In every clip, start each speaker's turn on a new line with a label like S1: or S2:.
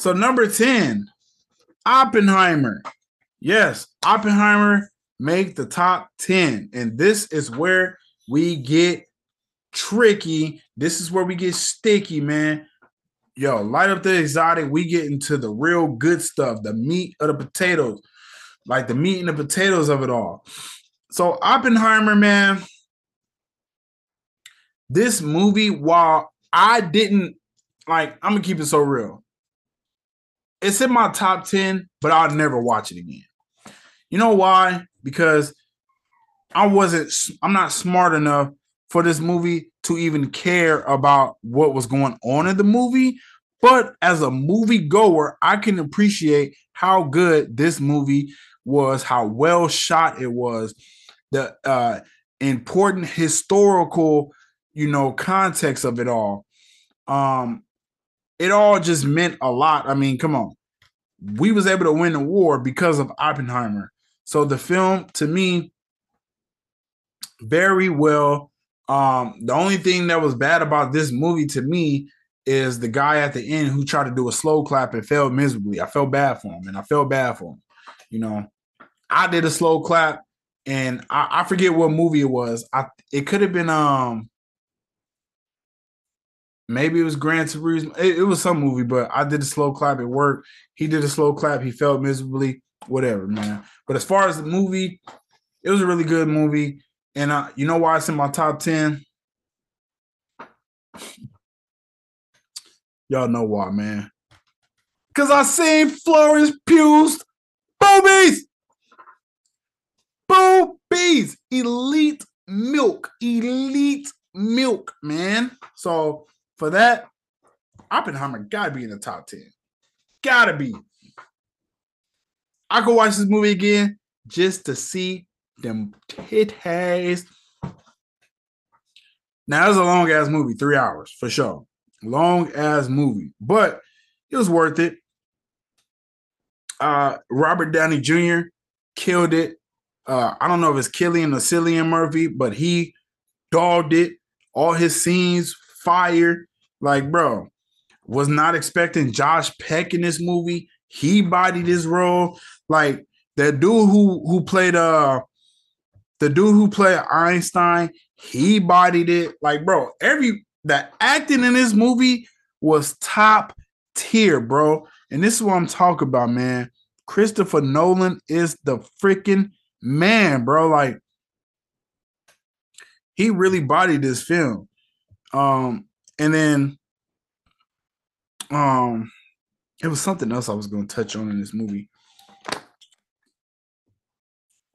S1: So number 10, Oppenheimer. Yes, Oppenheimer make the top 10. And this is where we get tricky. This is where we get sticky, man. Yo, light up the exotic. We get into the real good stuff, the meat of the potatoes, like the meat and the potatoes of it all. So, Oppenheimer, man, this movie, while I didn't like, I'm gonna keep it so real it's in my top 10, but I'll never watch it again. You know why? Because I wasn't I'm not smart enough for this movie to even care about what was going on in the movie. But as a movie goer, I can appreciate how good this movie was, how well shot it was, the uh important historical, you know, context of it all. Um it all just meant a lot. I mean, come on. We was able to win the war because of Oppenheimer. So the film to me very well um the only thing that was bad about this movie to me is the guy at the end who tried to do a slow clap and failed miserably. I felt bad for him and I felt bad for him. You know, I did a slow clap and I, I forget what movie it was. I it could have been um Maybe it was Gran Turismo. It, it, was some movie, but I did a slow clap at work. He did a slow clap. He felt miserably. Whatever, man. But as far as the movie, it was a really good movie. And uh, you know why it's in my top 10? Y'all know why, man. Because I seen Florence Pugh's boobies. Boobies. Elite milk. Elite milk, man. So for that, Oppenheimer gotta be in the top 10. Gotta be. I could watch this movie again just to see them titties. Now, it's a long ass movie, three hours for sure. Long ass movie, but it was worth it. Uh, Robert Downey Jr. killed it. Uh, I don't know if it's Cillian or Cillian Murphy, but he dogged it. All his scenes, fire. Like, bro, was not expecting Josh Peck in this movie. He bodied his role. Like that dude who who played uh the dude who played Einstein, he bodied it. Like, bro, every the acting in this movie was top tier, bro. And this is what I'm talking about, man. Christopher Nolan is the freaking man, bro. Like, he really bodied this film. Um, and then um it was something else I was to touch on in this movie.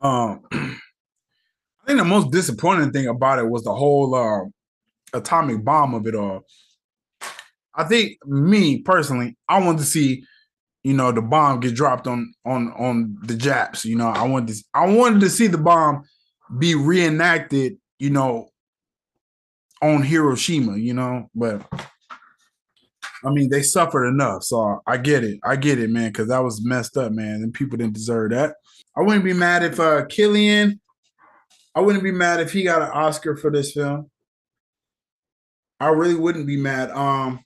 S1: Um I think the most disappointing thing about it was the whole uh, atomic bomb of it all. I think me personally, I wanted to see, you know, the bomb get dropped on on on the Japs. You know, I wanted to I wanted to see the bomb be reenacted, you know, on Hiroshima, you know, but I mean, they suffered enough. So I get it. I get it, man, because that was messed up, man. And people didn't deserve that. I wouldn't be mad if uh Cillian, I wouldn't be mad if he got an Oscar for this film. I really wouldn't be mad. Um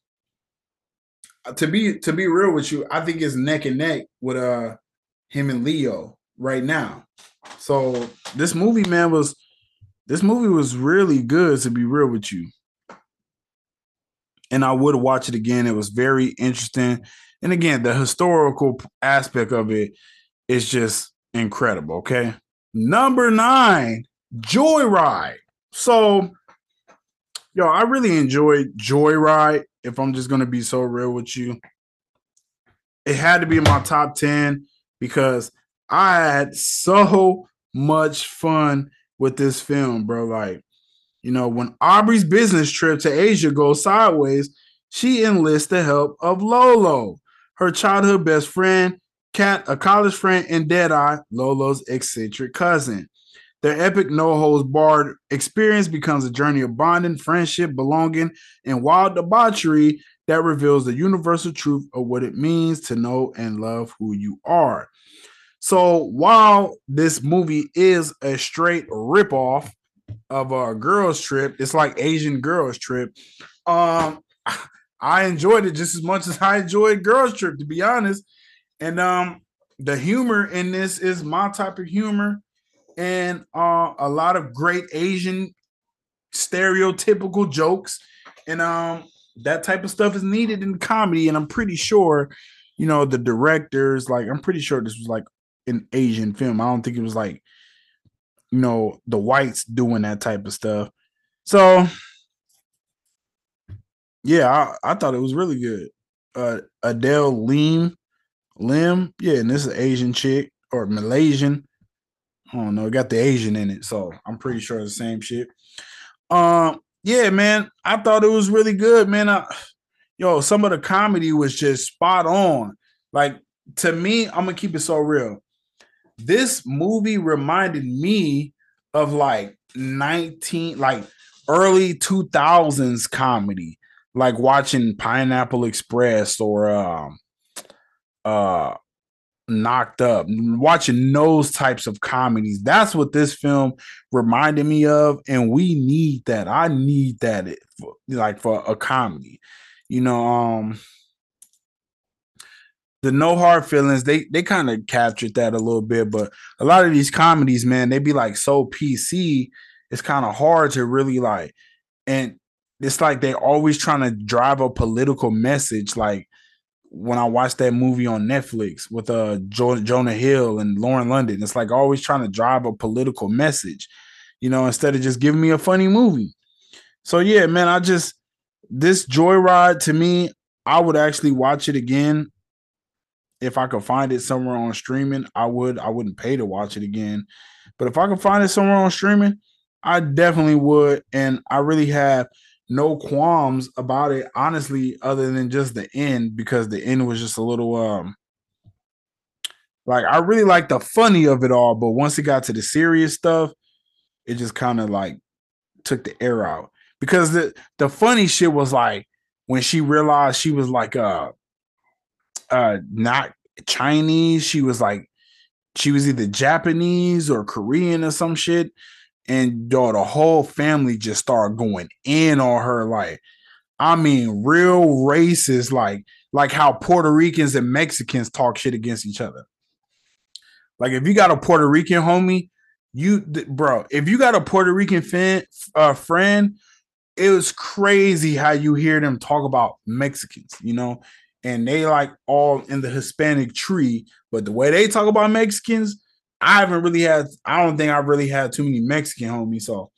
S1: to be to be real with you, I think it's neck and neck with uh him and Leo right now. So this movie, man, was this movie was really good to be real with you. and I would watch it again. It was very interesting. And again, the historical aspect of it is just incredible. Okay. Number nine, Joyride. So, yo, I really enjoyed Joyride. If I'm just gonna be so real with you, it had to be in my top 10 because I had so much fun with this film, bro. Like, you know, when Aubrey's business trip to Asia goes sideways, she enlists the help of Lolo, her childhood best friend, Cat, a college friend, and Deadeye, Lolo's eccentric cousin. Their epic no holds barred experience becomes a journey of bonding, friendship, belonging, and wild debauchery that reveals the universal truth of what it means to know and love who you are. So while this movie is a straight ripoff of a girls trip, it's like Asian girls trip. Um, I enjoyed it just as much as I enjoyed girls trip, to be honest. And um, the humor in this is my type of humor, and uh, a lot of great Asian stereotypical jokes, and um, that type of stuff is needed in comedy. And I'm pretty sure, you know, the directors, like, I'm pretty sure this was like an Asian film. I don't think it was like, you know, the whites doing that type of stuff. So, yeah, I, I thought it was really good. Uh, Adele Lim, Lim, yeah, and this is Asian chick or Malaysian. I don't know, it got the Asian in it, so I'm pretty sure the same shit. Um, yeah, man, I thought it was really good, man. I, yo, some of the comedy was just spot on. Like to me, I'm gonna keep it so real. This movie reminded me of like 19, like early 2000s comedy, like watching Pineapple Express or um uh knocked up watching those types of comedies. That's what this film reminded me of and we need that. I need that for, like for a comedy. You know um the no hard feelings they they kind of captured that a little bit but a lot of these comedies man they be like so pc it's kind of hard to really like and it's like they always trying to drive a political message like when I watched that movie on Netflix with uh jo- Jonah Hill and Lauren London. It's like always trying to drive a political message, you know, instead of just giving me a funny movie. So yeah, man, I just this Joyride to me, I would actually watch it again if I could find it somewhere on streaming. I would. I wouldn't pay to watch it again, but if I could find it somewhere on streaming, I definitely would. And I really have no qualms about it, honestly, other than just the end, because the end was just a little um like I really like the funny of it all, but once it got to the serious stuff, it just kind of like took the air out. Because the the funny shit was like when she realized she was like uh uh not Chinese, she was like she was either Japanese or Korean or some shit and yo, the whole family just started going in on her. Like, I mean, real racist, like like how Puerto Ricans and Mexicans talk shit against each other. Like, if you got a Puerto Rican homie, you bro, if you got a Puerto Rican fan, uh, friend, it was crazy how you hear them talk about Mexicans, you know, and they like all in the Hispanic tree, but the way they talk about Mexicans, I haven't really had. I don't think I've really had too many Mexican homies, so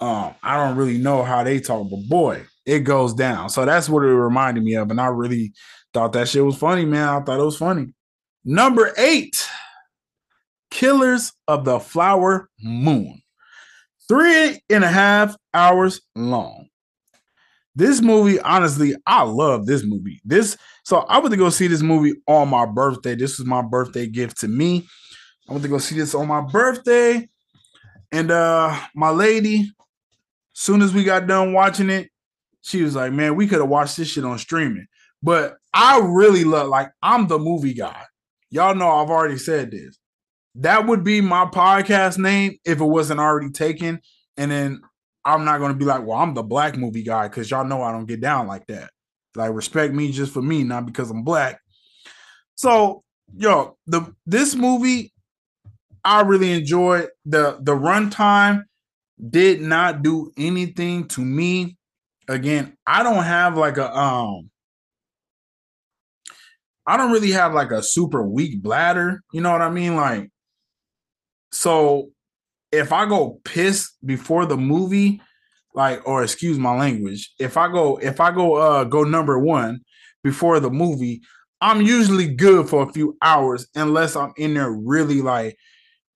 S1: um, I don't really know how they talk. But boy, it goes down. So that's what it reminded me of, and I really thought that shit was funny, man. I thought it was funny. Number eight, Killers of the Flower Moon, three and a half hours long. This movie, honestly, I love this movie. This so I went to go see this movie on my birthday. This was my birthday gift to me. I went to go see this on my birthday. And uh my lady, soon as we got done watching it, she was like, Man, we could have watched this shit on streaming. But I really love, like, I'm the movie guy. Y'all know I've already said this. That would be my podcast name if it wasn't already taken. And then I'm not gonna be like, well, I'm the black movie guy, because y'all know I don't get down like that. Like, respect me just for me, not because I'm black. So, yo, the this movie I really enjoyed the the runtime. Did not do anything to me again, I don't have like a um I don't really have like a super weak bladder, you know what I mean? Like so if I go piss before the movie, like or excuse my language, if I go if I go uh go number 1 before the movie, I'm usually good for a few hours unless I'm in there really like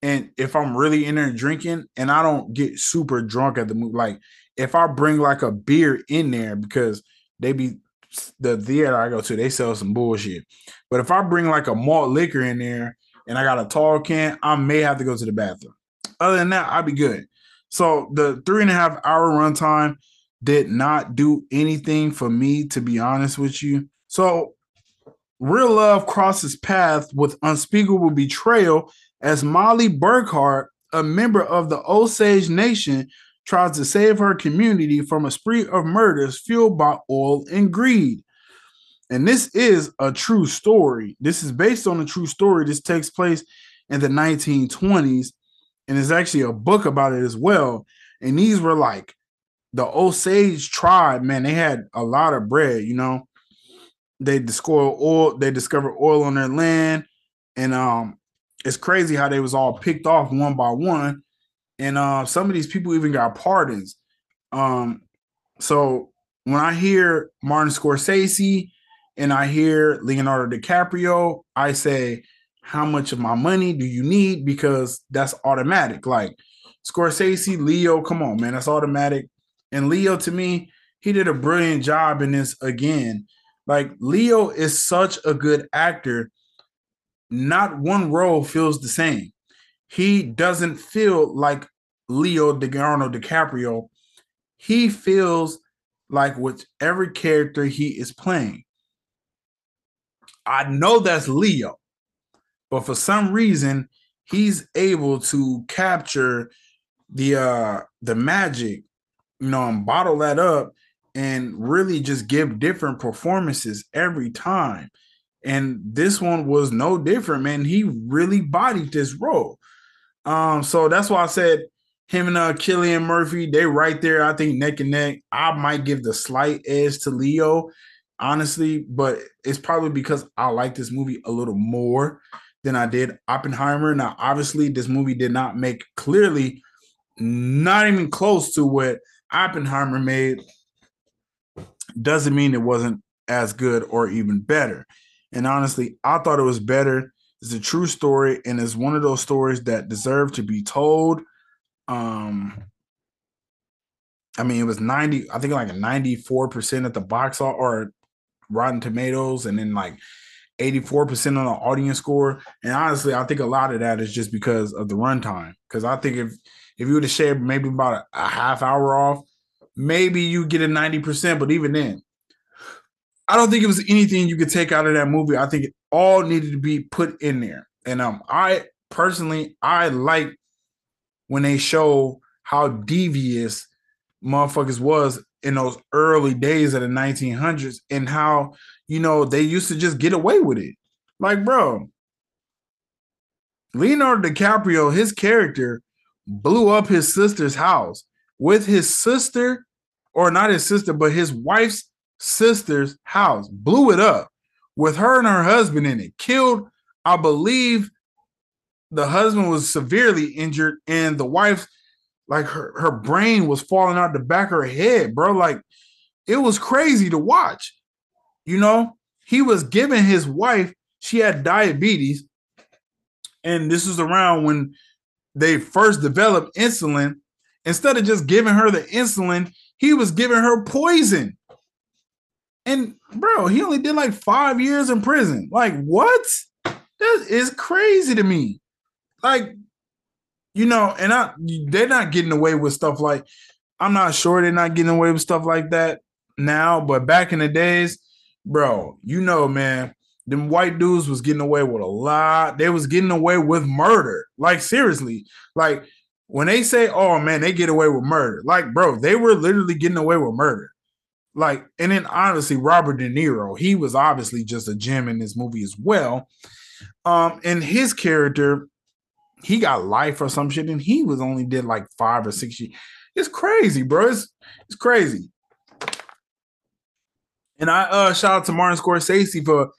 S1: and if I'm really in there drinking and I don't get super drunk at the movie, like if I bring like a beer in there because they be the theater I go to, they sell some bullshit. But if I bring like a malt liquor in there and I got a tall can, I may have to go to the bathroom. Other than that, I'd be good. So the three and a half hour runtime did not do anything for me, to be honest with you. So real love crosses path with unspeakable betrayal as Mollie Burkhart, a member of the Osage Nation, tries to save her community from a spree of murders fueled by oil and greed. And this is a true story. This is based on a true story. This takes place in the 1920s, and there's actually a book about it as well. And these were like the Osage tribe, man, they had a lot of bread, you know. They discovered oil, they discovered oil on their land, and um it's crazy how they was all picked off one by one and uh, some of these people even got pardons. Um, so when I hear Martin Scorsese and I hear Leonardo DiCaprio, I say, how much of my money do you need? Because that's automatic. Like Scorsese, Leo, come on, man, that's automatic. And Leo, to me, he did a brilliant job in this again. Like Leo is such a good actor. Not one role feels the same he doesn't feel like Leo Leonardo DiCaprio. He feels like with every character he is playing. I know that's Leo, but for some reason he's able to capture the uh the magic, you know, and bottle that up and really just give different performances every time. And this one was no different, man. He really bodied this role. Um, so that's why I said him and uh Cillian Murphy, they right there, I think neck and neck. I might give the slight edge to Leo, honestly, but it's probably because I like this movie a little more than I did Oppenheimer. Now, obviously, this movie did not make clearly not even close to what Oppenheimer made. Doesn't mean it wasn't as good or even better. And honestly, I thought it was better it's a true story, and it's one of those stories that deserve to be told. Um, I mean, it was 90, I think like a 94% at the box or Rotten Tomatoes, and then like 84% on the audience score. And honestly, I think a lot of that is just because of the runtime. Because I think if if you would have shared maybe about a, a half hour off, maybe you get a 90%, but even then, I don't think it was anything you could take out of that movie. I think it all needed to be put in there. And um, I personally, I like when they show how devious motherfuckers was in those early days of the 1900s and how you know they used to just get away with it. Like, bro, Leonardo DiCaprio, his character blew up his sister's house with his sister, or not his sister, but his wife's sister's house, blew it up with her and her husband in it, killed, I believe the husband was severely injured and the wife like her, her brain was falling out the back of her head, bro. Like it was crazy to watch. You know, he was giving his wife, she had diabetes, and this is around when they first developed insulin. Instead of just giving her the insulin, he was giving her poison. And bro, he only did like five years in prison. Like, what? That is crazy to me. Like, you know, and I they're not getting away with stuff like I'm not sure they're not getting away with stuff like that now, but back in the days, bro, you know, man, them white dudes was getting away with a lot. They was getting away with murder. Like seriously. Like when they say, "Oh man, they get away with murder." Like, bro, they were literally getting away with murder. Like, and then honestly, Robert De Niro, he was obviously just a gem in this movie as well. Um, and his character, he got life or some shit, and he was only did like five or six years. It's crazy, bro. It's it's crazy. And I uh shout out to Martin Scorsese for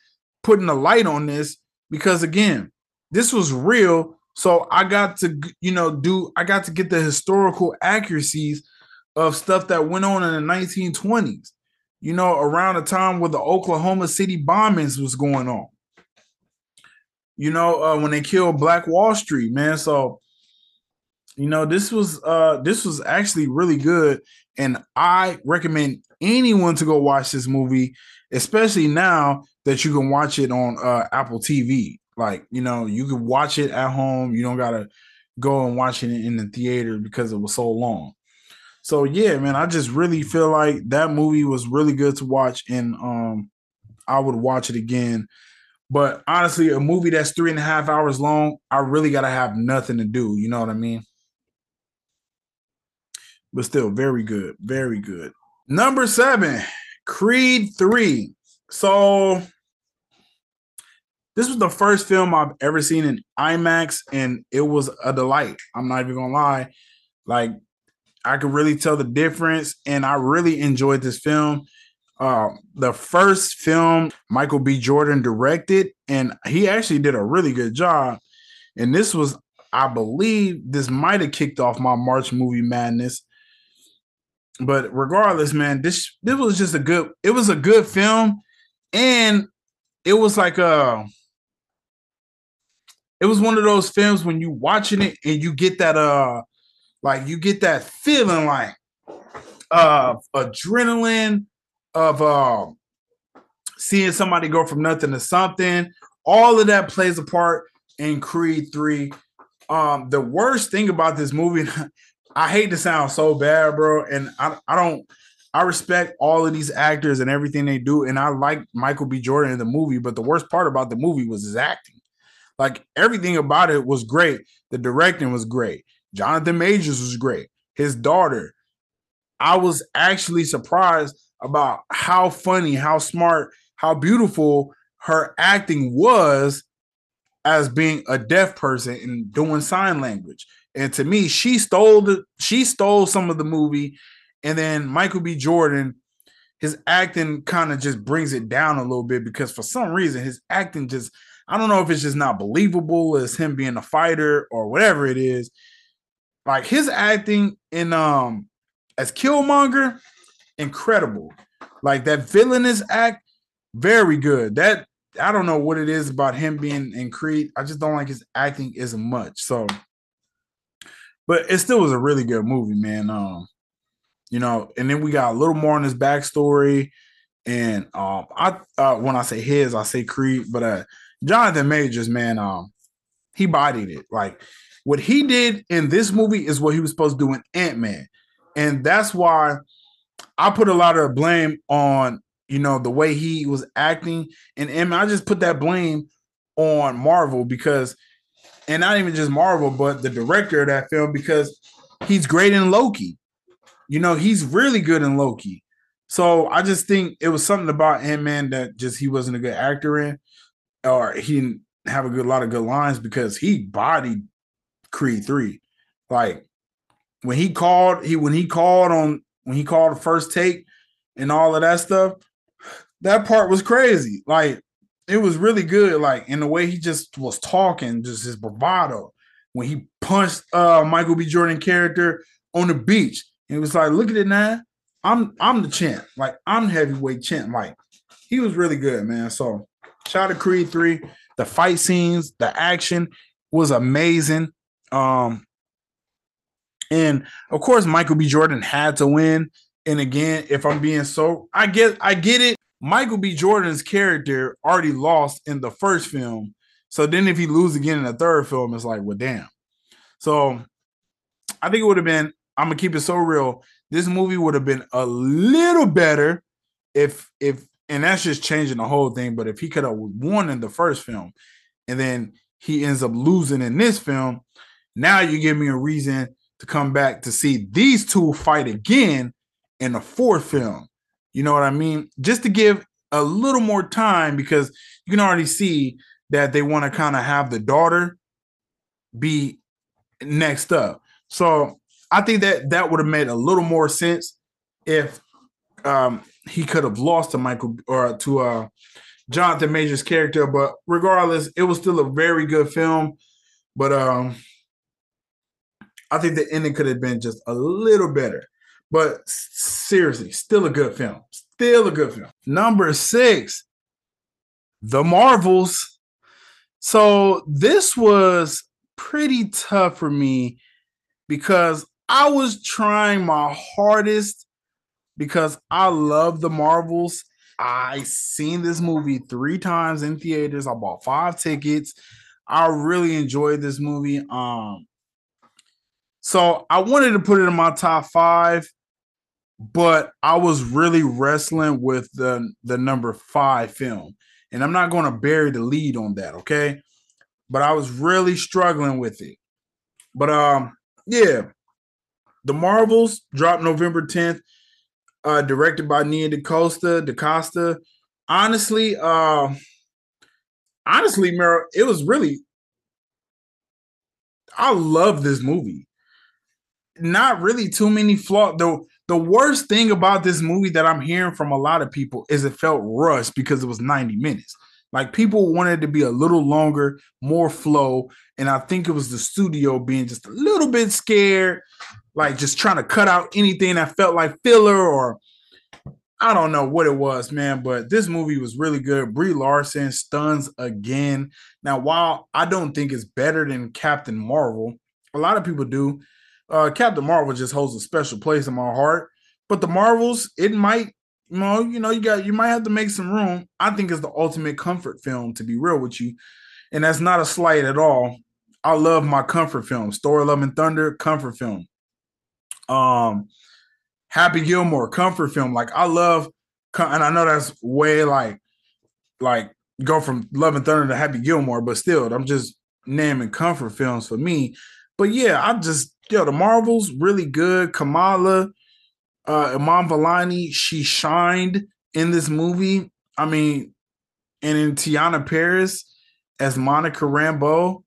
S1: putting a light on this because again, this was real. So I got to you know do I got to get the historical accuracies of stuff that went on in the 1920s. You know, around the time where the Oklahoma City bombings was going on. You know, uh, when they killed Black Wall Street, man. So you know this was uh this was actually really good and i recommend anyone to go watch this movie especially now that you can watch it on uh apple tv like you know you can watch it at home. You don't gotta go and watch it in the theater because it was so long. So yeah man i just really feel like that movie was really good to watch and um i would watch it again. But honestly a movie that's three and a half hours long i really gotta have nothing to do you know what i mean? But still very good, very good. Number seven, Creed 3. So this was the first film I've ever seen in IMAX, and it was a delight. I'm not even gonna lie. Like, I could really tell the difference, and I really enjoyed this film. Uh, the first film Michael B. Jordan directed, and he actually did a really good job. And this was, I believe, this might have kicked off my March movie madness but regardless, man, this this was just a good. It was a good film, and it was like a. Uh, it was one of those films when you watching it and you get that uh, like you get that feeling like uh adrenaline of uh seeing somebody go from nothing to something. All of that plays a part in Creed 3. Um, the worst thing about this movie, I hate to sound so bad, bro, and I I don't I respect all of these actors and everything they do, and I like Michael B. Jordan in the movie. But the worst part about the movie was his acting. Like everything about it was great. The directing was great. Jonathan Majors was great. His daughter. I was actually surprised about how funny, how smart, how beautiful her acting was as being a deaf person and doing sign language. And to me, she stole the she stole some of the movie, and then Michael B. Jordan, his acting kind of just brings it down a little bit because for some reason his acting just I don't know if it's just not believable as him being a fighter or whatever it is. Like his acting in um as Killmonger, incredible. Like that villainous act, very good. That I don't know what it is about him being in Creed. I just don't like his acting as much. So but it still was a really good movie, man. Um, you know, and then we got a little more on his backstory. And um, I uh, when I say his, I say Creed, but uh, Jonathan Majors, man, um, he bodied it. Like what he did in this movie is what he was supposed to do in Ant Man, and that's why I put a lot of blame on you know the way he was acting, and and I just put that blame on Marvel because and not even just Marvel, but the director of that film because he's great in Loki. You know, he's really good in Loki. So I just think it was something about him, man, that just he wasn't a good actor in, or he didn't have a good lot of good lines because he bodied Creed three. Like when he called, he when he called on when he called the first take and all of that stuff, that part was crazy. Like it was really good. Like in the way he just was talking, just his bravado when he punched uh Michael B. Jordan character on the beach. And it was like, look at it now. I'm I'm the champ. Like I'm heavyweight champ. Like he was really good, man. So shout out to Creed 3. The fight scenes, the action was amazing. Um and of course Michael B. Jordan had to win. And again, if I'm being so I get I get it. Michael B. Jordan's character already lost in the first film. So then if he loses again in the third film, it's like, well, damn. So I think it would have been, I'm gonna keep it so real. This movie would have been a little better if if and that's just changing the whole thing. But if he could have won in the first film and then he ends up losing in this film, now you give me a reason to come back to see these two fight again in the fourth film. You know what I mean? Just to give a little more time because you can already see that they want to kind of have the daughter be next up. So I think that that would have made a little more sense if um he could have lost to Michael or to uh Jonathan Majors character, but regardless, it was still a very good film. But um I think the ending could have been just a little better. But seriously, still a good film. Still a good film. Number six, The Marvels. So this was pretty tough for me because I was trying my hardest because I love the Marvels. I seen this movie three times in theaters. I bought five tickets. I really enjoyed this movie. Um, so I wanted to put it in my top five, but I was really wrestling with the the number five film, and I'm not going to bury the lead on that, okay? But I was really struggling with it. But um, yeah, the Marvels dropped November 10th uh, directed by Nia DaCosta. DaCosta. Honestly, uh, honestly, Meryl, it was really. I love this movie. Not really too many flaws. The the worst thing about this movie that I'm hearing from a lot of people is it felt rushed because it was 90 minutes. Like people wanted to be a little longer, more flow. And I think it was the studio being just a little bit scared like just trying to cut out anything that felt like filler or I don't know what it was, man, but this movie was really good. Brie Larson stuns again. Now, while I don't think it's better than Captain Marvel, a lot of people do. Uh, Captain Marvel just holds a special place in my heart. But the Marvels, it might, you know, you know, you got you might have to make some room. I think it's the ultimate comfort film, to be real with you. And that's not a slight at all. I love my comfort films. Thor Love and Thunder, comfort film. Um, Happy Gilmore, comfort film. Like I love, and I know that's way like, like go from Love and Thunder to Happy Gilmore, but still, I'm just naming comfort films for me. But yeah, I just yo the Marvels really good. Kamala, uh, Iman Vellani, she shined in this movie. I mean, and in Teyonah Parris as Monica Rambeau.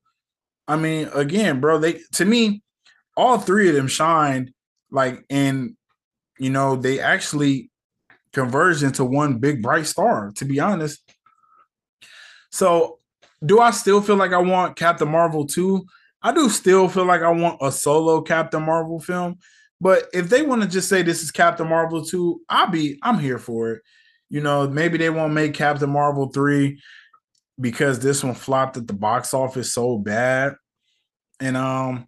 S1: I mean, again, bro, they to me, all three of them shined like and you know they actually converged into one big bright star to be honest so do i still feel like i want captain marvel 2 i do still feel like i want a solo captain marvel film but if they want to just say this is captain marvel 2 i'll be i'm here for it you know maybe they won't make captain marvel 3 because this one flopped at the box office so bad and um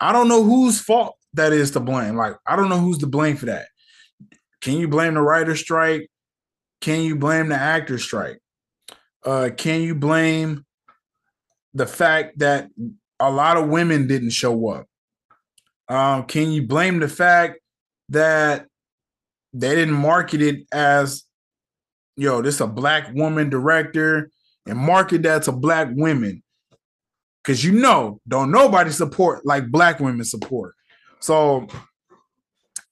S1: i don't know whose fault that is to blame. Like, I don't know who's to blame for that. Can you blame the writer strike? Can you blame the actor strike? Uh, can you blame the fact that a lot of women didn't show up? Um, can you blame the fact that they didn't market it as, yo, this a black woman director and market that to black women? Because you know, don't nobody support like black women support. So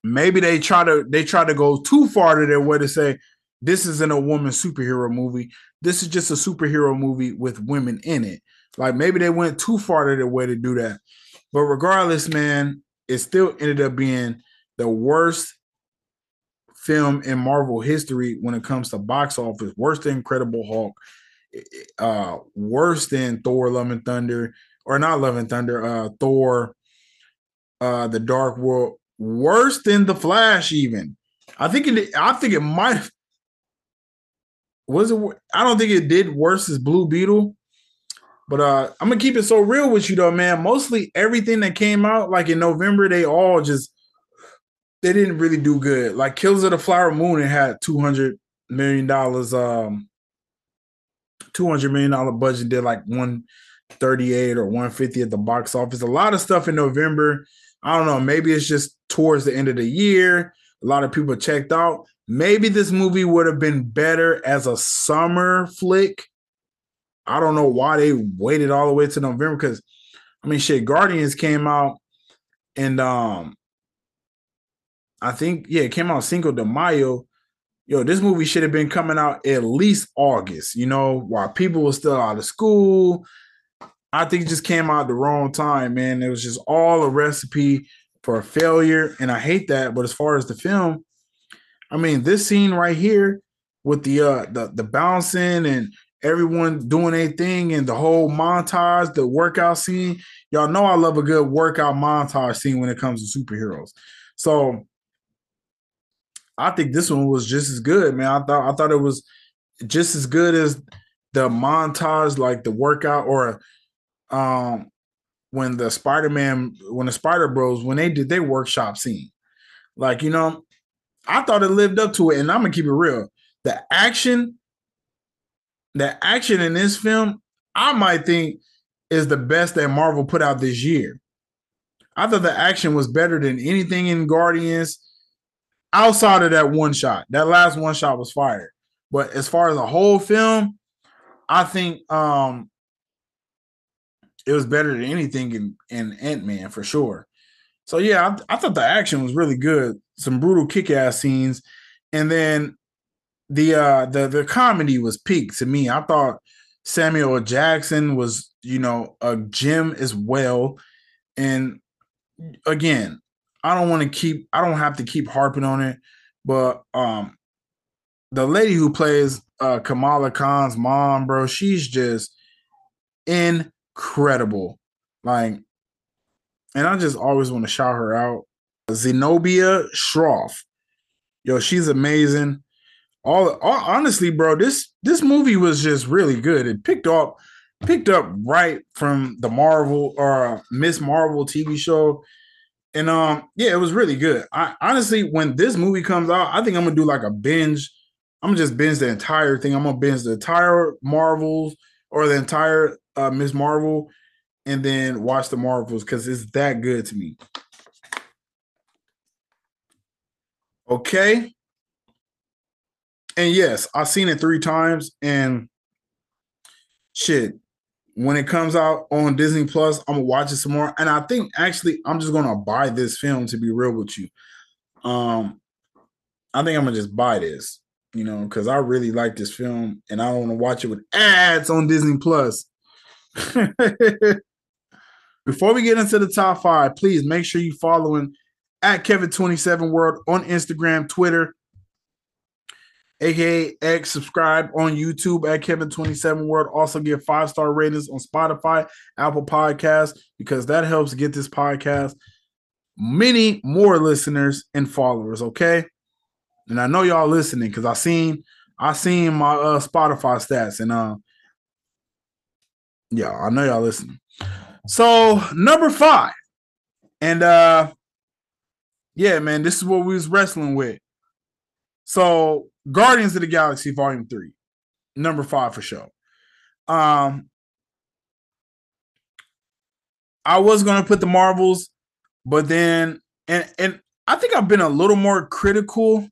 S1: maybe they try to they try to go too far to their way to say this isn't a woman superhero movie. This is just a superhero movie with women in it. Like maybe they went too far to the way to do that. But regardless, man, it still ended up being the worst film in Marvel history when it comes to box office. Worse than Incredible Hulk, uh, worse than Thor: Love and Thunder, or not Love and Thunder, uh, Thor uh the Dark World worse than the Flash. Even I think it. I think it might. Was it? I don't think it did worse as Blue Beetle. But uh I'm gonna keep it so real with you though, man. Mostly everything that came out like in November, they all just they didn't really do good. Like Killers of the Flower Moon, it had two hundred million dollars, um, two hundred million dollar budget, did like one thirty eight or one fifty at the box office. A lot of stuff in November I don't know. Maybe it's just towards the end of the year. A lot of people checked out. Maybe this movie would have been better as a summer flick. I don't know why they waited all the way to November because I mean shit, Guardians came out and um I think yeah, it came out Cinco de Mayo. Yo, this movie should have been coming out at least August, you know, while people were still out of school. I think it just came out the wrong time, man. It was just all a recipe for a failure, and I hate that. But as far as the film, I mean, this scene right here with the uh the the bouncing and everyone doing a thing and the whole montage, the workout scene. Y'all know I love a good workout montage scene when it comes to superheroes. So I think this one was just as good, man. I thought I thought it was just as good as the montage, like the workout, or um when the Spider-Man, when the Spider Bros, when they did their workshop scene. Like, you know, I thought it lived up to it, and I'm gonna keep it real. The action, the action in this film, I might think is the best that Marvel put out this year. I thought the action was better than anything in Guardians outside of that one shot. That last one shot was fired. But as far as the whole film, I think um it was better than anything in, in Ant-Man for sure. So yeah, I, I thought the action was really good. Some brutal kick-ass scenes. And then the uh the the comedy was peak to me. I thought Samuel Jackson was, you know, a gem as well. And again, I don't want to keep I don't have to keep harping on it, but um the lady who plays uh Kamala Khan's mom, bro, she's just incredible. Like, and I just always want to shout her out. Zenobia Shroff. Yo, she's amazing. All, all honestly, bro, this this movie was just really good. It picked up picked up right from the Marvel or uh, Miss Marvel TV show and um, yeah, it was really good. I honestly, when this movie comes out, I think I'm gonna do like a binge. I'm gonna just binge the entire thing. I'm gonna binge the entire Marvels or the entire uh, Miss Marvel, and then watch the Marvels because it's that good to me. Okay. And yes, I've seen it three times, and shit, when it comes out on Disney Plus, I'm gonna watch it some more. And I think actually I'm just gonna buy this film to be real with you. Um, I think I'm gonna just buy this, you know, because I really like this film and I don't want to watch it with ads on Disney Plus. Before we get into the top five, please make sure you following at Kevin27 World on Instagram, Twitter, aka X. Subscribe on YouTube at Kevin27 World. Also give five star ratings on Spotify, Apple Podcasts, because that helps get this podcast many more listeners and followers. Okay. And I know y'all listening because I seen I seen my uh Spotify stats and uh yeah, I know y'all listening. So number five. And uh yeah, man, this is what we was wrestling with. So Guardians of the Galaxy Volume 3, number five for sure. Um, I was gonna put the Marvels, but then and and I think I've been a little more critical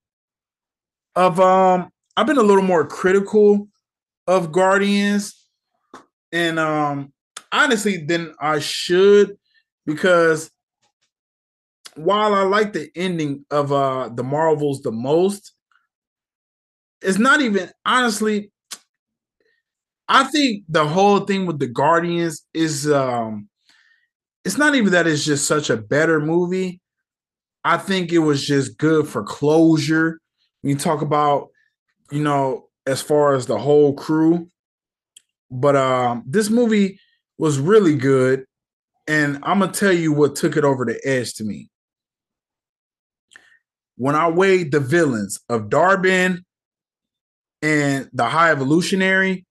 S1: of um I've been a little more critical of Guardians and um honestly than I should because while I like the ending of uh the Marvels the most, it's not even honestly. I think the whole thing with the Guardians is um it's not even that it's just such a better movie. I think it was just good for closure. When you talk about, you know, as far as the whole crew. But um this movie was really good. And I'm gonna tell you what took it over the edge to me. When I weighed the villains of Dar-Benn, and the high evolutionary,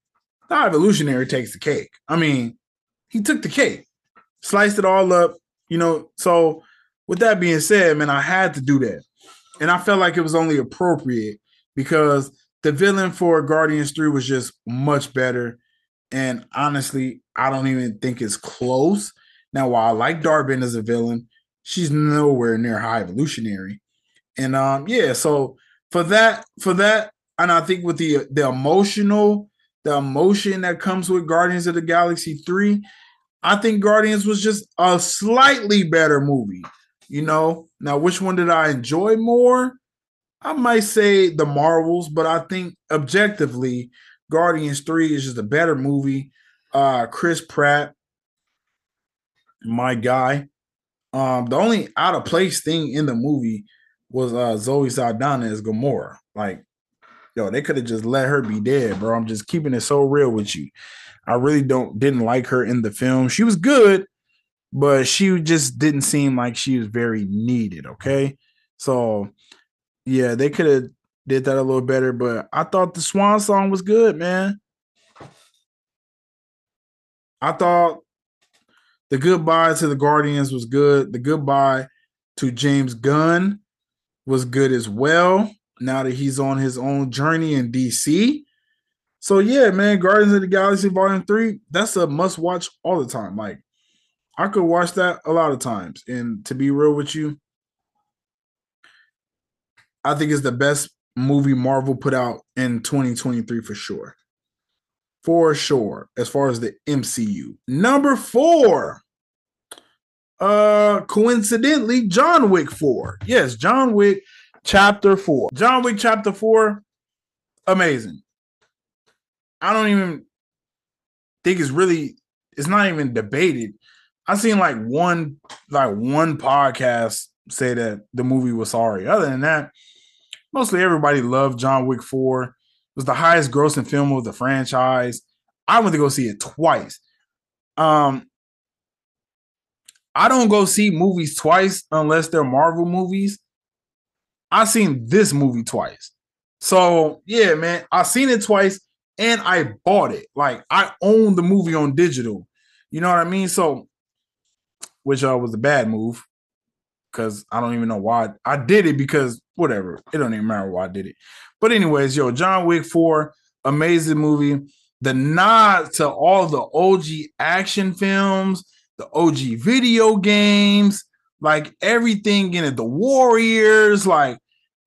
S1: the high evolutionary takes the cake. I mean, he took the cake, sliced it all up, you know. So, with that being said, man, I had to do that. And I felt like it was only appropriate because the villain for Guardians 3 was just much better. And honestly, I don't even think it's close. Now, while I like Dar-Benn as a villain, she's nowhere near high evolutionary. And um, yeah, so for that, for that, and I think with the the emotional, the emotion that comes with Guardians of the Galaxy 3, I think Guardians was just a slightly better movie. You know, now which one did I enjoy more? I might say the Marvels, but I think objectively, Guardians 3 is just a better movie. Uh Chris Pratt, my guy. Um, the only out of place thing in the movie was uh Zoe Saldana as Gamora. Like, yo, they could have just let her be dead, bro. I'm just keeping it so real with you. I really don't didn't like her in the film. She was good, but she just didn't seem like she was very needed. Okay, so yeah, they could have did that a little better, but I thought the Swan song was good, man. I thought the goodbye to the Guardians was good. The goodbye to James Gunn was good as well. Now that he's on his own journey in DC. So yeah, man, Guardians of the Galaxy Volume 3, that's a must watch all the time. Like I could watch that a lot of times. And to be real with you, I think it's the best movie Marvel put out in 2023 for sure. For sure, as far as the MCU. Number four, uh, coincidentally, John Wick 4. Yes, John Wick chapter 4. John Wick chapter 4, amazing. I don't even think it's really, it's not even debated. I seen like one, like one podcast say that the movie was sorry. Other than that, mostly everybody loved John Wick 4. It was the highest grossing film of the franchise. I went to go see it twice. Um, I don't go see movies twice unless they're Marvel movies. I seen this movie twice. So yeah, man, I seen it twice and I bought it. Like I own the movie on digital. You know what I mean? So which uh, was a bad move because I don't even know why I did it because whatever. It don't even matter why I did it. But anyways, yo, John Wick 4, amazing movie. The nod to all the OG action films, the OG video games, like everything in it, the Warriors, like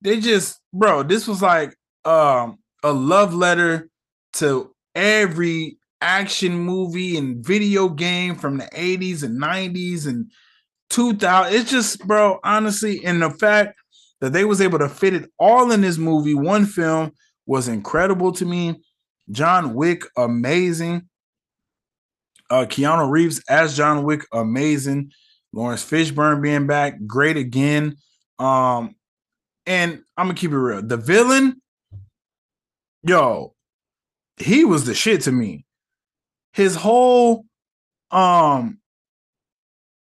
S1: they just, bro, this was like um a love letter to every action movie and video game from the 80s and 90s and 2000 it's just bro honestly and the fact that they was able to fit it all in this movie one film was incredible to me. John wick amazing. Uh keanu reeves as john wick amazing laurence fishburne being back great again um and i'm gonna keep it real the villain yo he was the shit to me his whole um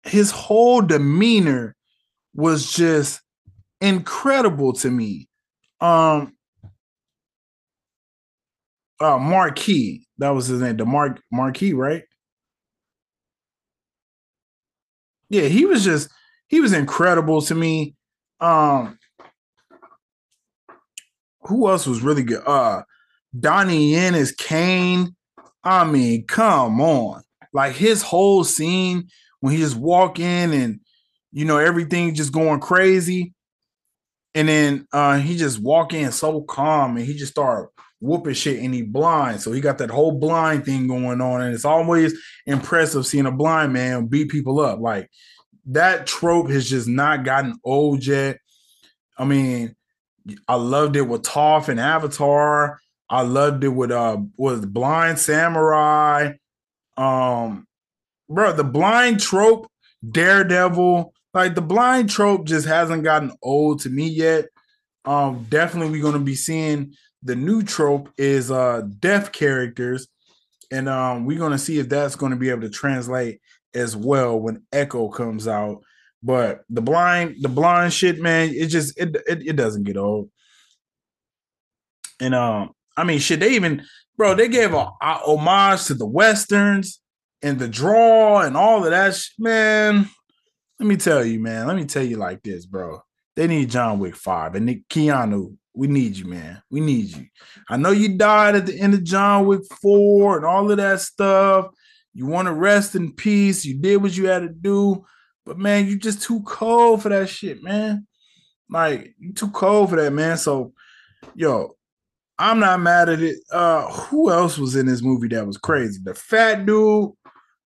S1: his whole demeanor was just incredible to me. Um uh Marquis, that was his name, the Mark Marquis, right? Yeah, he was just he was incredible to me. Um who else was really good? Uh Donnie Yen is Caine. I mean, come on. Like his whole scene when he just walk in and you know everything just going crazy and then uh he just walk in so calm and he just start whooping shit and he blind. So he got that whole blind thing going on and it's always impressive seeing a blind man beat people up. Like that trope has just not gotten old yet. I mean i loved it with Toph and avatar. I loved it with uh with blind samurai. Um bro, the blind trope, Daredevil, like the blind trope just hasn't gotten old to me yet. Um, definitely we're gonna be seeing the new trope is uh deaf characters, and um, we're gonna see if that's gonna be able to translate as well when Echo comes out. But the blind, the blind shit, man, it just it it, it doesn't get old. And um, I mean, shit, they even bro, they gave a, a homage to the westerns and the draw and all of that, sh- man. Let me tell you, man. Let me tell you like this, bro. They need John Wick five and Nick Keanu. We need you, man. We need you. I know you died at the end of John Wick four and all of that stuff. You want to rest in peace. You did what you had to do, but man, you just too cold for that shit, man. Like you too cold for that, man. So, yo, I'm not mad at it. Uh, who else was in this movie that was crazy? The fat dude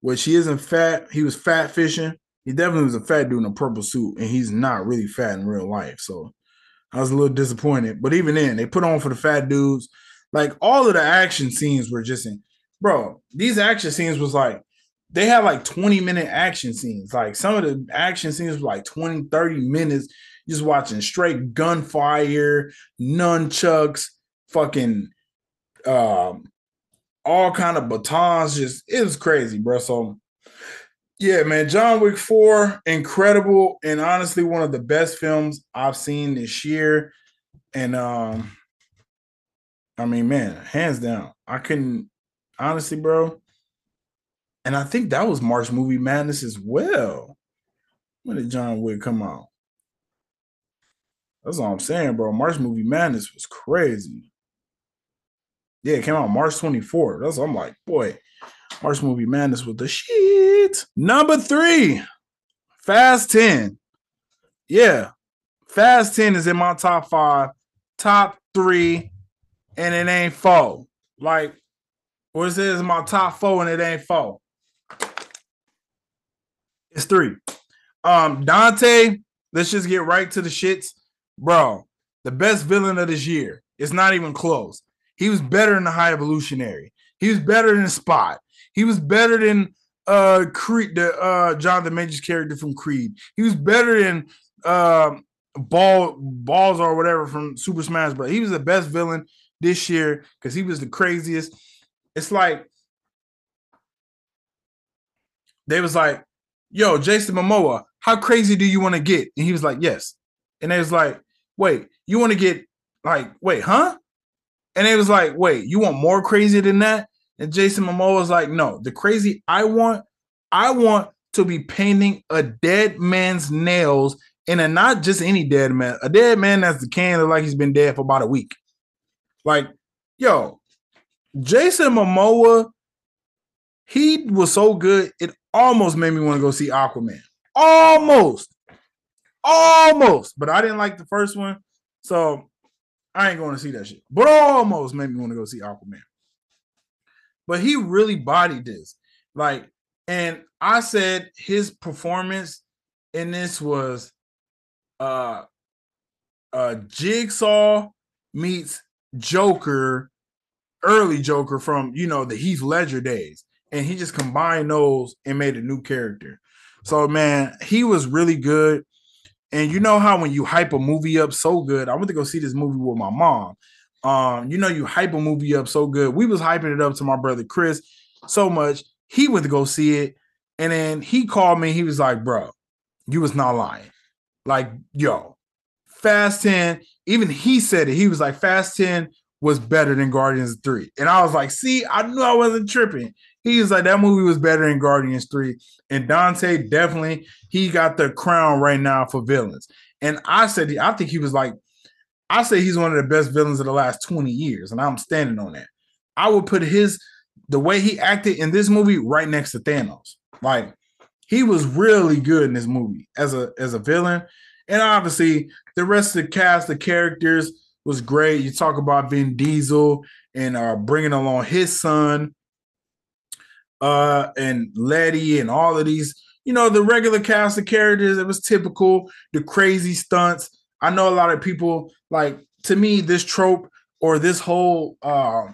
S1: which he isn't fat. He was fat fishing. He definitely was a fat dude in a purple suit, and he's not really fat in real life. So I was a little disappointed. But even then, they put on for the fat dudes. Like all of the action scenes were just in, bro. These action scenes was like they had like 20 minute action scenes. Like some of the action scenes were like 20, 30 minutes. just watching straight gunfire, nunchucks, fucking um all kind of batons. Just it was crazy, bro. So yeah, man, John Wick 4, incredible, and honestly, one of the best films I've seen this year. And um, I mean, man, hands down, I couldn't honestly, bro. And I think that was March Movie Madness as well. When did John Wick come out? That's all I'm saying, bro. March Movie Madness was crazy. Yeah, it came out March 24th. That's I'm like, boy, March Movie Madness with the shit. Number three, Fast 10. Yeah, Fast 10 is in my top five, top three, and it ain't four. Like, what it says my top four and it ain't four. It's three. Um, Dante, let's just get right to the shits. Bro, the best villain of this year. It's not even close. He was better than the High Evolutionary. He was better than Spot. He was better than uh Creed, the uh Jonathan Majors character from Creed. He was better than um Ball Balls or whatever from Super Smash Bros. He was the best villain this year because he was the craziest. It's like they was like, "Yo, Jason Momoa, how crazy do you want to get?" And he was like, "Yes." And they was like, "Wait, you want to get like, wait, huh?" And it was like, "Wait, you want more crazy than that?" And Jason Momoa was like, "No, the crazy I want, I want to be painting a dead man's nails." And a not just any dead man, a dead man that's the can like he's been dead for about a week. Like, yo, Jason Momoa, he was so good, it almost made me want to go see Aquaman. Almost. Almost. But I didn't like the first one. So I ain't going to see that shit. But almost made me want to go see Aquaman. But he really bodied this. Like, and I said his performance in this was uh uh Jigsaw meets Joker, early Joker from you know the Heath Ledger days, and he just combined those and made a new character. So man, he was really good. And you know how when you hype a movie up so good, I went to go see this movie with my mom. Um, you know, you hype a movie up so good. We was hyping it up to my brother Chris so much. He went to go see it, and then he called me. He was like, "Bro, you was not lying. Like, yo, Fast 10, even he said it. He was like, Fast 10 was better than Guardians 3. And I was like, see, I knew I wasn't tripping. He was like, that movie was better than Guardians 3. And Dante definitely, he got the crown right now for villains. And I said, I think he was like, I say he's one of the best villains of the last 20 years. And I'm standing on that. I would put his, the way he acted in this movie right next to Thanos. Like, he was really good in this movie as a as a villain. And obviously, the rest of the cast, the characters was great. You talk about Vin Diesel and uh, bringing along his son, uh, and Letty, and all of these. You know, the regular cast of characters. It was typical. The crazy stunts. I know a lot of people like. To me, this trope or this whole uh,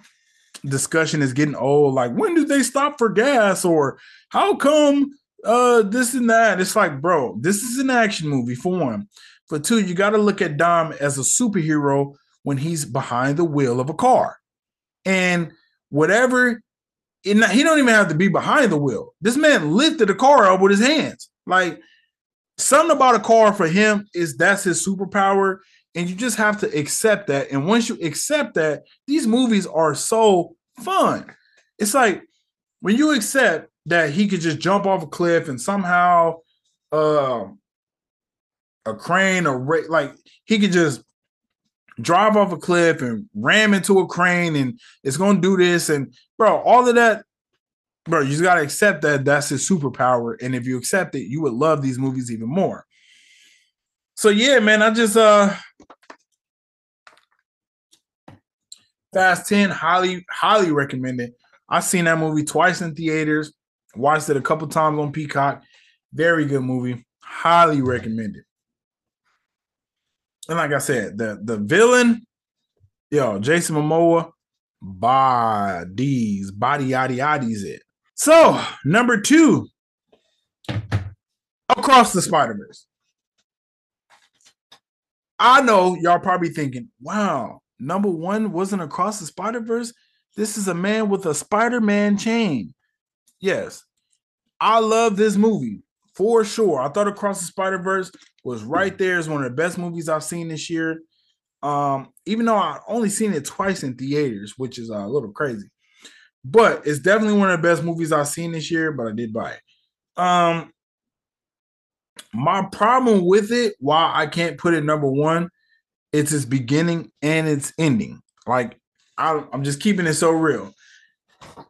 S1: discussion is getting old. Like, when do they stop for gas? Or how come uh this and that. It's like, bro, this is an action movie for one. For two, you got to look at Dom as a superhero when he's behind the wheel of a car. And whatever, he don't even have to be behind the wheel. This man lifted the car up with his hands. Like something about a car for him is that's his superpower. And you just have to accept that. And once you accept that, these movies are so fun. It's like when you accept that he could just jump off a cliff and somehow uh, a crane or like he could just drive off a cliff and ram into a crane and it's going to do this and bro all of that bro you just got to accept that that's his superpower and if you accept it you would love these movies even more so yeah man i just uh fast 10 highly highly recommend it i've seen that movie twice in theaters Watched it a couple times on Peacock. Very good movie. Highly recommended. And like I said, the the villain, yo, Jason Momoa, bodies, body yaddy yaddies it. So number two, across the Spider Verse. I know y'all probably thinking, wow, number one wasn't across the Spider Verse. This is a man with a Spider Man chain. Yes, I love this movie for sure. I thought Across the Spider Verse was right there. It's one of the best movies I've seen this year. Um, even though I only seen it twice in theaters, which is a little crazy, but it's definitely one of the best movies I've seen this year. But I did buy it. Um, my problem with it, why I can't put it number one, it's its beginning and its ending. Like I, I'm just keeping it so real.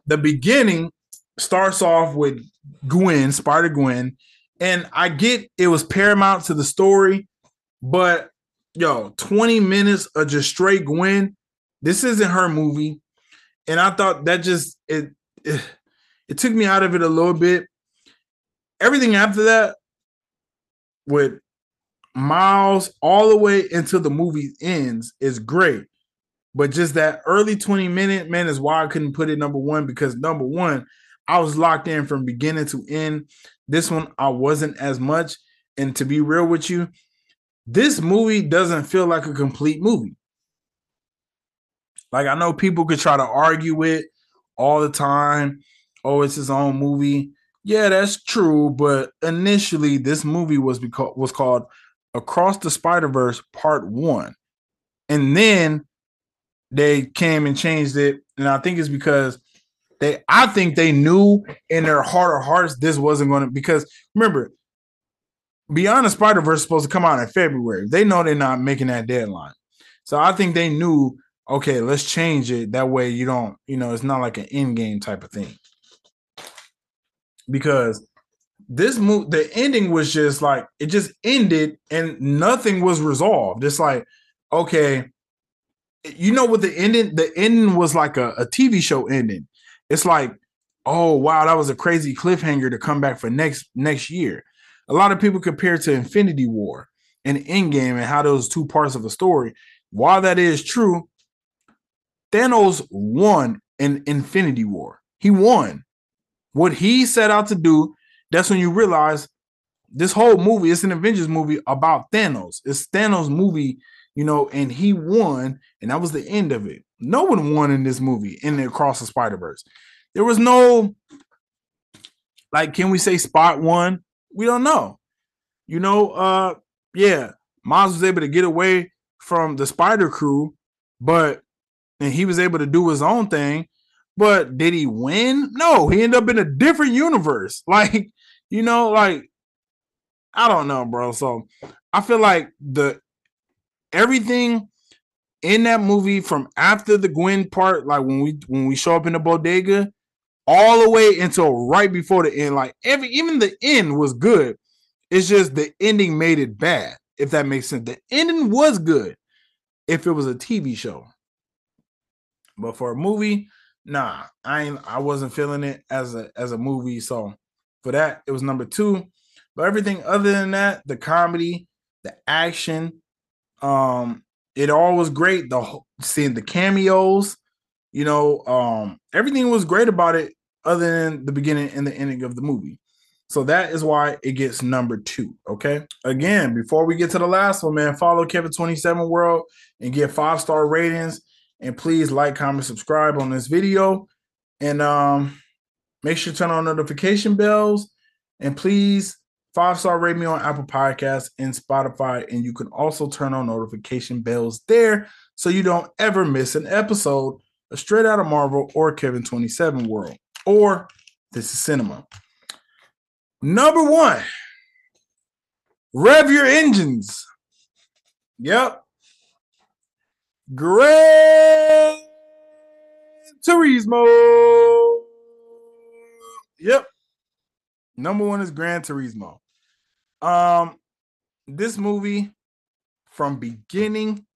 S1: The beginning starts off with Gwen, Spider Gwen, and I get it was paramount to the story, but yo, 20 minutes of just straight Gwen. This isn't her movie. And I thought that just it, it it took me out of it a little bit. Everything after that with Miles all the way until the movie ends is great. But just that early 20 minute, man, is why I couldn't put it number one because number one, I was locked in from beginning to end. This one, I wasn't as much. And to be real with you, this movie doesn't feel like a complete movie. Like I know people could try to argue it all the time. Oh, it's his own movie. Yeah, that's true. But initially, this movie was because was called Across the Spider Verse Part One, and then they came and changed it. And I think it's because they, I think they knew in their heart of hearts this wasn't going to. Because remember, Beyond the Spider Verse supposed to come out in February. They know they're not making that deadline, so I think they knew. Okay, let's change it. That way, you don't, you know, it's not like an in game type of thing. Because this move the ending was just like it just ended and nothing was resolved. It's like okay you know what the ending the ending was like a, a tv show ending. It's like oh wow that was a crazy cliffhanger to come back for next next year. A lot of people compare to infinity war and endgame and how those two parts of a story while that is true thanos won in infinity war he won what he set out to do, that's when you realize this whole movie, it's an Avengers movie about Thanos. It's Thanos' movie, you know, and he won, and that was the end of it. No one won in this movie in the Across the Spider Verse. There was no, like, can we say Spot one? We don't know. You know, uh, yeah, Miles was able to get away from the Spider Crew, but and he was able to do his own thing. But did he win? No, he ended up in a different universe. Like, you know, like I don't know, bro. So I feel like the everything in that movie from after the Gwen part, like when we when we show up in the bodega, all the way until right before the end, like every even the end was good. It's just the ending made it bad, if that makes sense. The ending was good if it was a TV show. But for a movie, nah, I ain't I wasn't feeling it as a as a movie. So for that, it was number two. But everything other than that, the comedy, the action, um, it all was great. The seeing the cameos, you know, um, everything was great about it, other than the beginning and the ending of the movie. So that is why it gets number two. Okay. Again, before we get to the last one, man, follow Kevin27 World and get five star ratings and please like, comment, subscribe on this video. And um, make sure to turn on notification bells. And please five star rate me on Apple Podcasts and Spotify. And you can also turn on notification bells there so you don't ever miss an episode of Straight Outta Marvel or Kevin 27 World or This is Cinema. Number one, rev your engines. Yep. Gran Turismo. Yep. Number one is Gran Turismo. Um, this movie from beginning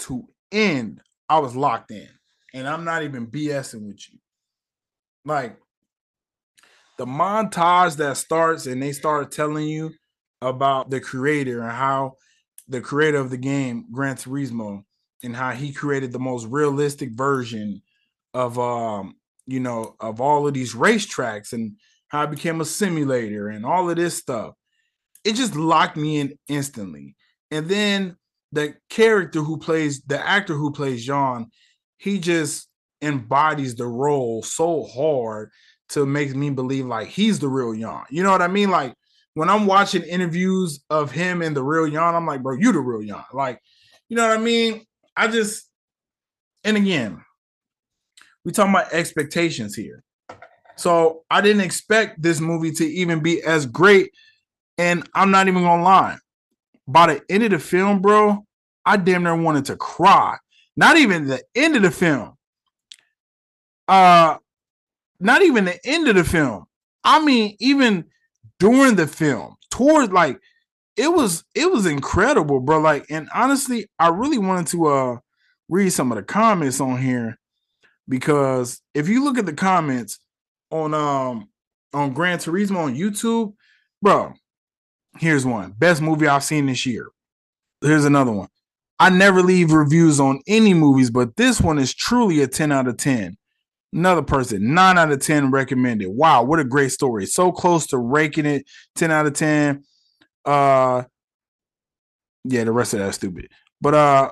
S1: to end, I was locked in, and I'm not even BSing with you. Like the montage that starts, and they start telling you about the creator and how the creator of the game, Gran Turismo, and how he created the most realistic version of um you know of all of these racetracks and how it became a simulator and all of this stuff it just locked me in instantly and then the character who plays the actor who plays Jann, he just embodies the role so hard to make me believe like he's the real Jann. You know what I mean? Like when I'm watching interviews of him and the real Jann, I'm like, bro, you the real Jann. Like, you know what I mean? I just, and again, we talking about expectations here. So I didn't expect this movie to even be as great. And I'm not even gonna lie. By the end of the film, bro, I damn near wanted to cry. Not even the end of the film. Uh not even the end of the film. I mean, even during the film, towards like it was it was incredible, bro. Like, and honestly, I really wanted to uh read some of the comments on here because if you look at the comments on um on Gran Turismo on YouTube, bro, here's one. Best movie I've seen this year. Here's another one. I never leave reviews on any movies, but this one is truly a 10 out of 10. Another person, 9 out of 10 recommended. Wow, what a great story. So close to raking it 10 out of 10. Uh yeah, the rest of that's stupid. But uh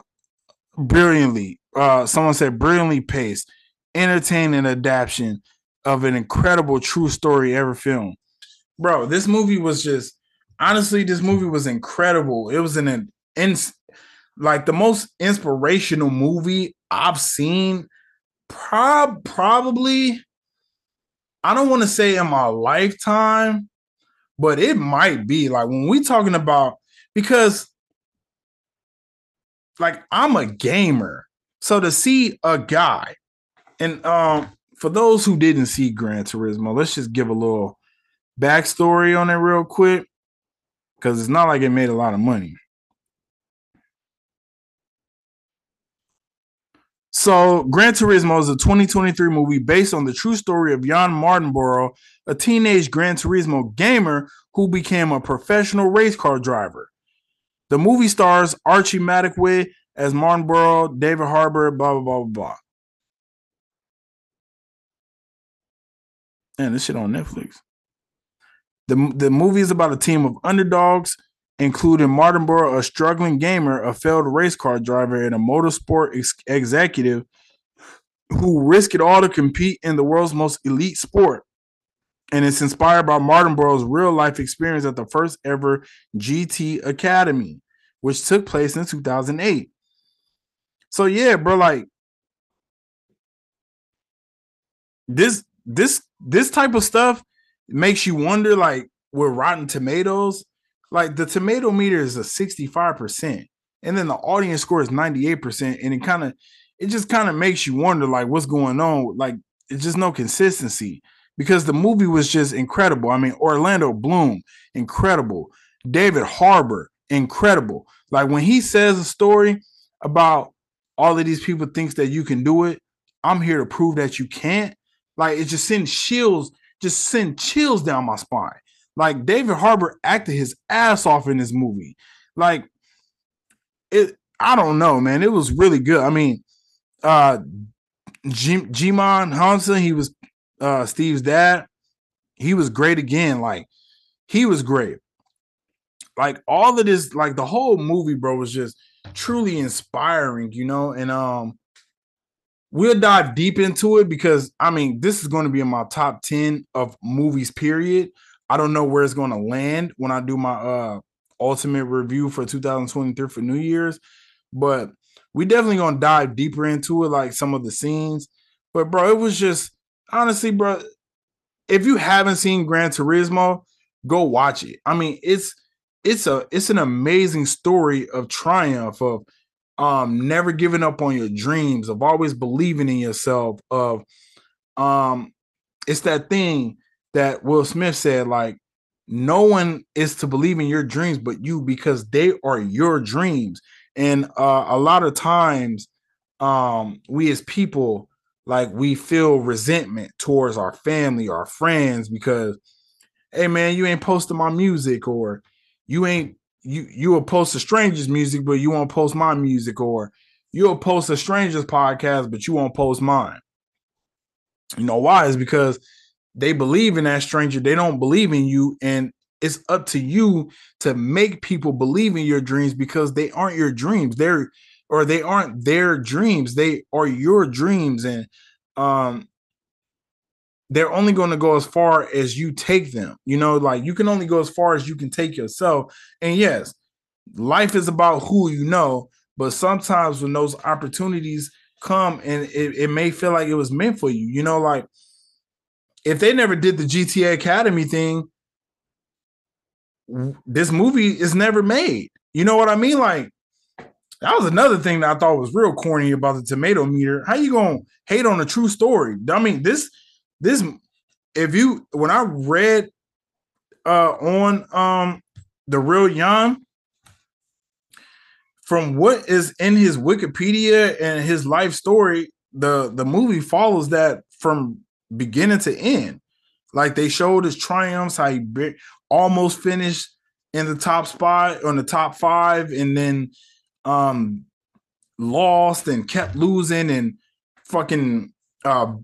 S1: brilliantly, uh someone said brilliantly paced, entertaining adaptation of an incredible true story ever filmed. Bro, this movie was just honestly, this movie was incredible. It was an an ins- like the most inspirational movie I've seen prob probably I don't want to say in my lifetime, but it might be like when we talking about because like I'm a gamer. So to see a guy and um for those who didn't see Gran Turismo, let's just give a little backstory on it real quick because it's not like it made a lot of money. So, Gran Turismo is a 2023 movie based on the true story of Jann Mardenborough, a teenage Gran Turismo gamer who became a professional race car driver. The movie stars Archie Madekwe as Mardenborough, David Harbour, blah, blah, blah, blah. Man, this shit on Netflix. The, the movie is about a team of underdogs including Mardenborough, a struggling gamer, a failed race car driver, and a motorsport ex- executive who risked it all to compete in the world's most elite sport. And it's inspired by Mardenborough's real life experience at the first ever GT Academy, which took place in 2008. So yeah, bro, like this this this type of stuff makes you wonder like with Rotten Tomatoes like the tomato meter is a 65%, and then the audience score is 98%. And it kind of it just kind of makes you wonder like what's going on. Like it's just no consistency because the movie was just incredible. I mean, Orlando Bloom, incredible. David Harbour, incredible. Like when he says a story about all of these people thinks that you can do it, I'm here to prove that you can't. Like it just sends chills, just send chills down my spine. Like David Harbour acted his ass off in this movie. Like it, I don't know, man. It was really good. I mean, uh G- Djimon Hounsou, he was uh Steve's dad. He was great again. Like he was great. Like all of this, like the whole movie, bro, was just truly inspiring, you know. And um, we'll dive deep into it because I mean, this is going to be in my top 10 of movies, period. I don't know where it's going to land when I do my uh ultimate review for 2023 for New Year's, but we definitely gonna dive deeper into it, like some of the scenes. But bro, it was just honestly, bro. If you haven't seen Gran Turismo, go watch it. I mean, it's it's a it's an amazing story of triumph of um never giving up on your dreams, of always believing in yourself, of um it's that thing that Will Smith said, like, no one is to believe in your dreams but you because they are your dreams. And uh, a lot of times, um, we as people, like, we feel resentment towards our family, our friends, because, hey, man, you ain't posting my music, or you ain't you you will post a stranger's music, but you won't post my music, or you'll post a stranger's podcast, but you won't post mine. You know why? Is because they believe in that stranger. They don't believe in you. And it's up to you to make people believe in your dreams because they aren't your dreams. They're or they aren't their dreams. They are your dreams. And um they're only going to go as far as you take them. You know, like you can only go as far as you can take yourself. And yes, life is about who you know, but sometimes when those opportunities come and it, it may feel like it was meant for you, you know, like if they never did the GTA Academy thing, this movie is never made. You know what I mean? Like that was another thing that I thought was real corny about the tomato meter. How you gonna hate on a true story? I mean, this this if you when I read uh on um the real Jann from what is in his Wikipedia and his life story, the the movie follows that from beginning to end. Like they showed his triumphs, how he almost finished in the top spot on the top five, and then um lost and kept losing and fucking uh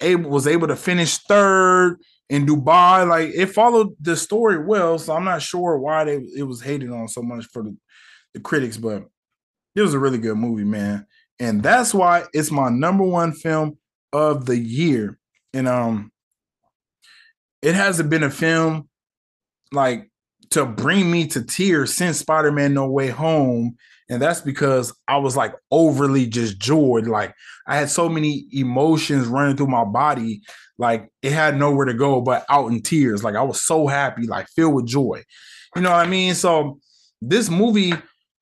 S1: able was able to finish third in Dubai. Like it followed the story well, so I'm not sure why they it was hated on so much for the, the critics, but it was a really good movie, man. And that's why it's my number one film of the year. And um it hasn't been a film like to bring me to tears since Spider-Man No Way Home and that's because I was like overly just joyed. Like I had so many emotions running through my body, like it had nowhere to go but out in tears. Like I was so happy, like filled with joy. You know what I mean? So this movie,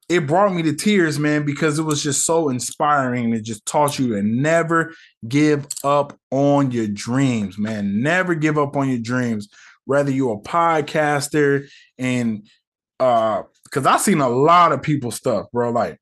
S1: it brought me to tears, man, because it was just so inspiring. It just taught you to never give up on your dreams, man. Never give up on your dreams. Whether you're a podcaster and uh because I've seen a lot of people stuff, bro. Like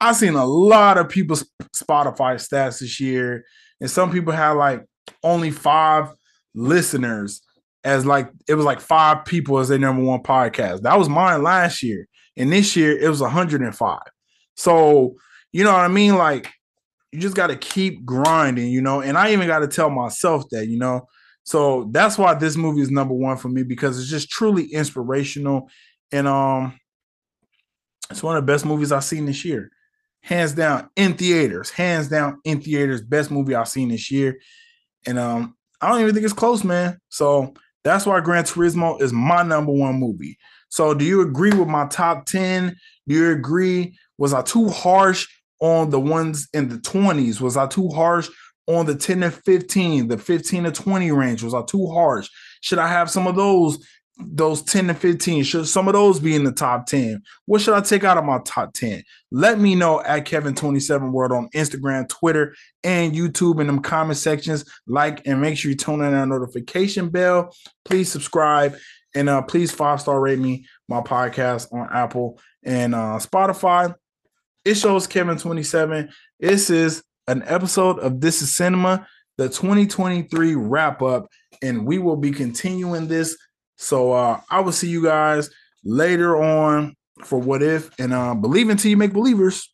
S1: I've seen a lot of people's Spotify stats this year, and some people had like only five listeners as like it was like five people as their number one podcast. That was mine last year, and this year it was 105. So you know what I mean? Like you just got to keep grinding, you know. And I even got to tell myself that, you know. So that's why this movie is number one for me because it's just truly inspirational, and um, it's one of the best movies I've seen this year. Hands down in theaters. Hands down in theaters. Best movie I've seen this year. And um, I don't even think it's close, man. So that's why Gran Turismo is my number one movie. So do you agree with my top 10? Do you agree? Was I too harsh on the ones in the 20s? Was I too harsh on the 10 to 15, the 15 to 20 range? Was I too harsh? Should I have some of those those 10 to 15 should some of those be in the top 10 what should i take out of my top 10 let me know at kevin 27 world on instagram twitter and youtube in them comment sections like and make sure you tune in our notification bell please subscribe and uh please five star rate me my podcast on apple and uh spotify. It shows kevin 27 this is an episode of this is cinema the 2023 wrap up and we will be continuing this. So uh, I will see you guys later on for what if and uh, believe until you make believers.